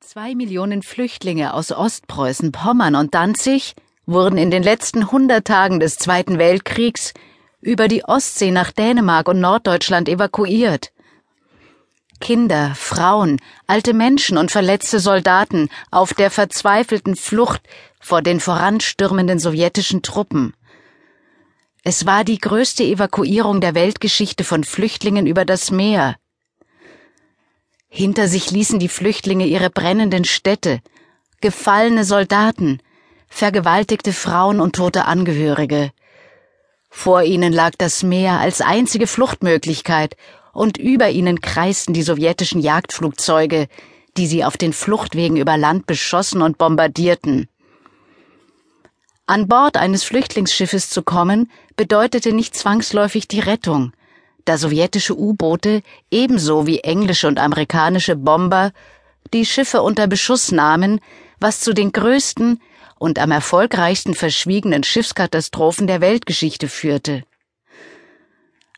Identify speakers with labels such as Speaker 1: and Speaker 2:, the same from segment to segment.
Speaker 1: Zwei Millionen Flüchtlinge aus Ostpreußen, Pommern und Danzig wurden in den letzten hundert Tagen des Zweiten Weltkriegs über die Ostsee nach Dänemark und Norddeutschland evakuiert. Kinder, Frauen, alte Menschen und verletzte Soldaten auf der verzweifelten Flucht vor den voranstürmenden sowjetischen Truppen. Es war die größte Evakuierung der Weltgeschichte von Flüchtlingen über das Meer. Hinter sich ließen die Flüchtlinge ihre brennenden Städte, gefallene Soldaten, vergewaltigte Frauen und tote Angehörige. Vor ihnen lag das Meer als einzige Fluchtmöglichkeit, und über ihnen kreisten die sowjetischen Jagdflugzeuge, die sie auf den Fluchtwegen über Land beschossen und bombardierten. An Bord eines Flüchtlingsschiffes zu kommen, bedeutete nicht zwangsläufig die Rettung da sowjetische U-Boote ebenso wie englische und amerikanische Bomber die Schiffe unter Beschuss nahmen, was zu den größten und am erfolgreichsten verschwiegenen Schiffskatastrophen der Weltgeschichte führte.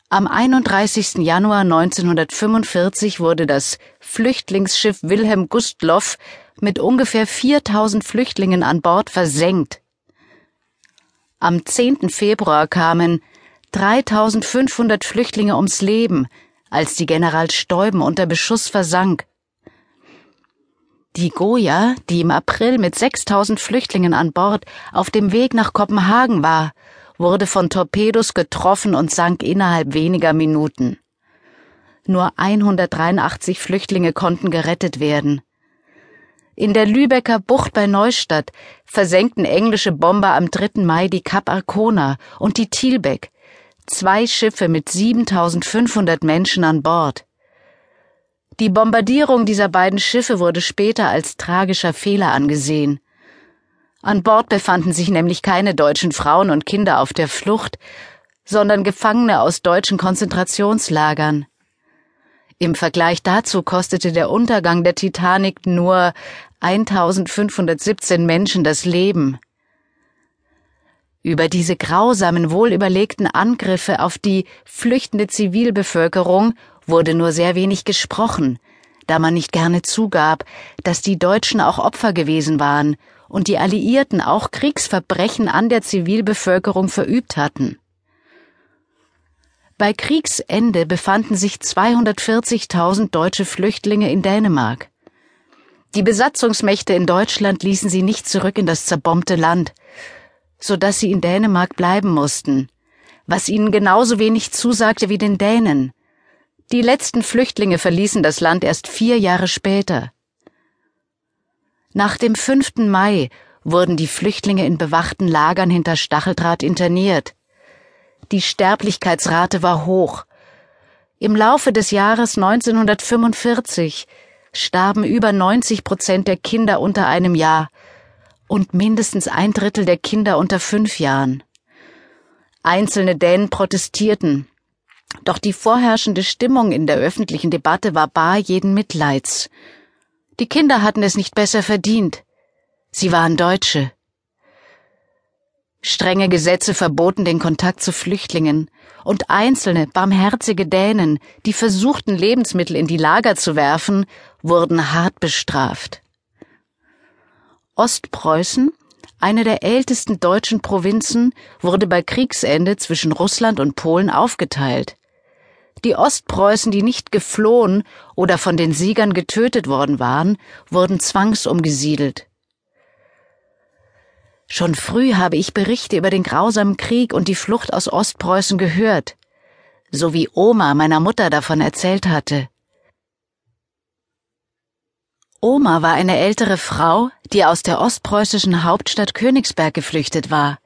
Speaker 1: Am 31. Januar 1945 wurde das Flüchtlingsschiff Wilhelm Gustloff mit ungefähr 4000 Flüchtlingen an Bord versenkt. Am 10. Februar kamen 3500 Flüchtlinge ums Leben, als die General Steuben unter Beschuss versank. Die Goya, die im April mit 6000 Flüchtlingen an Bord auf dem Weg nach Kopenhagen war, wurde von Torpedos getroffen und sank innerhalb weniger Minuten. Nur 183 Flüchtlinge konnten gerettet werden. In der Lübecker Bucht bei Neustadt versenkten englische Bomber am 3. Mai die Kap Arkona und die Thielbeck, zwei Schiffe mit 7500 Menschen an Bord. Die Bombardierung dieser beiden Schiffe wurde später als tragischer Fehler angesehen. An Bord befanden sich nämlich keine deutschen Frauen und Kinder auf der Flucht, sondern Gefangene aus deutschen Konzentrationslagern. Im Vergleich dazu kostete der Untergang der Titanic nur 1517 Menschen das Leben. Über diese grausamen, wohlüberlegten Angriffe auf die flüchtende Zivilbevölkerung wurde nur sehr wenig gesprochen, da man nicht gerne zugab, dass die Deutschen auch Opfer gewesen waren und die Alliierten auch Kriegsverbrechen an der Zivilbevölkerung verübt hatten. Bei Kriegsende befanden sich 240.000 deutsche Flüchtlinge in Dänemark. Die Besatzungsmächte in Deutschland ließen sie nicht zurück in das zerbombte Land, so dass sie in Dänemark bleiben mussten, was ihnen genauso wenig zusagte wie den Dänen. Die letzten Flüchtlinge verließen das Land erst vier Jahre später. Nach dem 5. Mai wurden die Flüchtlinge in bewachten Lagern hinter Stacheldraht interniert. Die Sterblichkeitsrate war hoch. Im Laufe des Jahres 1945 starben über 90 Prozent der Kinder unter einem Jahr und mindestens ein Drittel der Kinder unter fünf Jahren. Einzelne Dänen protestierten, doch die vorherrschende Stimmung in der öffentlichen Debatte war bar jeden Mitleids. Die Kinder hatten es nicht besser verdient. Sie waren Deutsche. Strenge Gesetze verboten den Kontakt zu Flüchtlingen, und einzelne barmherzige Dänen, die versuchten, Lebensmittel in die Lager zu werfen, wurden hart bestraft. Ostpreußen, eine der ältesten deutschen Provinzen, wurde bei Kriegsende zwischen Russland und Polen aufgeteilt. Die Ostpreußen, die nicht geflohen oder von den Siegern getötet worden waren, wurden zwangsumgesiedelt. Schon früh habe ich Berichte über den grausamen Krieg und die Flucht aus Ostpreußen gehört, so wie Oma meiner Mutter davon erzählt hatte. Oma war eine ältere Frau, die aus der ostpreußischen Hauptstadt Königsberg geflüchtet war.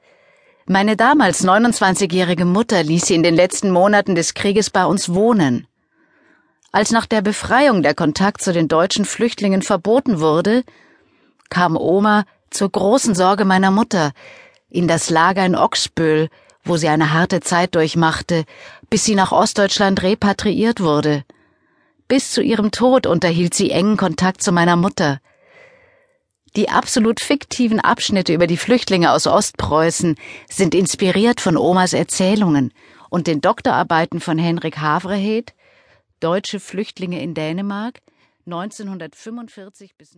Speaker 1: Meine damals 29-jährige Mutter ließ sie in den letzten Monaten des Krieges bei uns wohnen. Als nach der Befreiung der Kontakt zu den deutschen Flüchtlingen verboten wurde, kam Oma zur großen Sorge meiner Mutter in das Lager in Oxböhl, wo sie eine harte Zeit durchmachte, bis sie nach Ostdeutschland repatriiert wurde. Bis zu ihrem Tod unterhielt sie engen Kontakt zu meiner Mutter. Die absolut fiktiven Abschnitte über die Flüchtlinge aus Ostpreußen sind inspiriert von Omas Erzählungen und den Doktorarbeiten von Henrik Havrehed, Deutsche Flüchtlinge in Dänemark, 1945 bis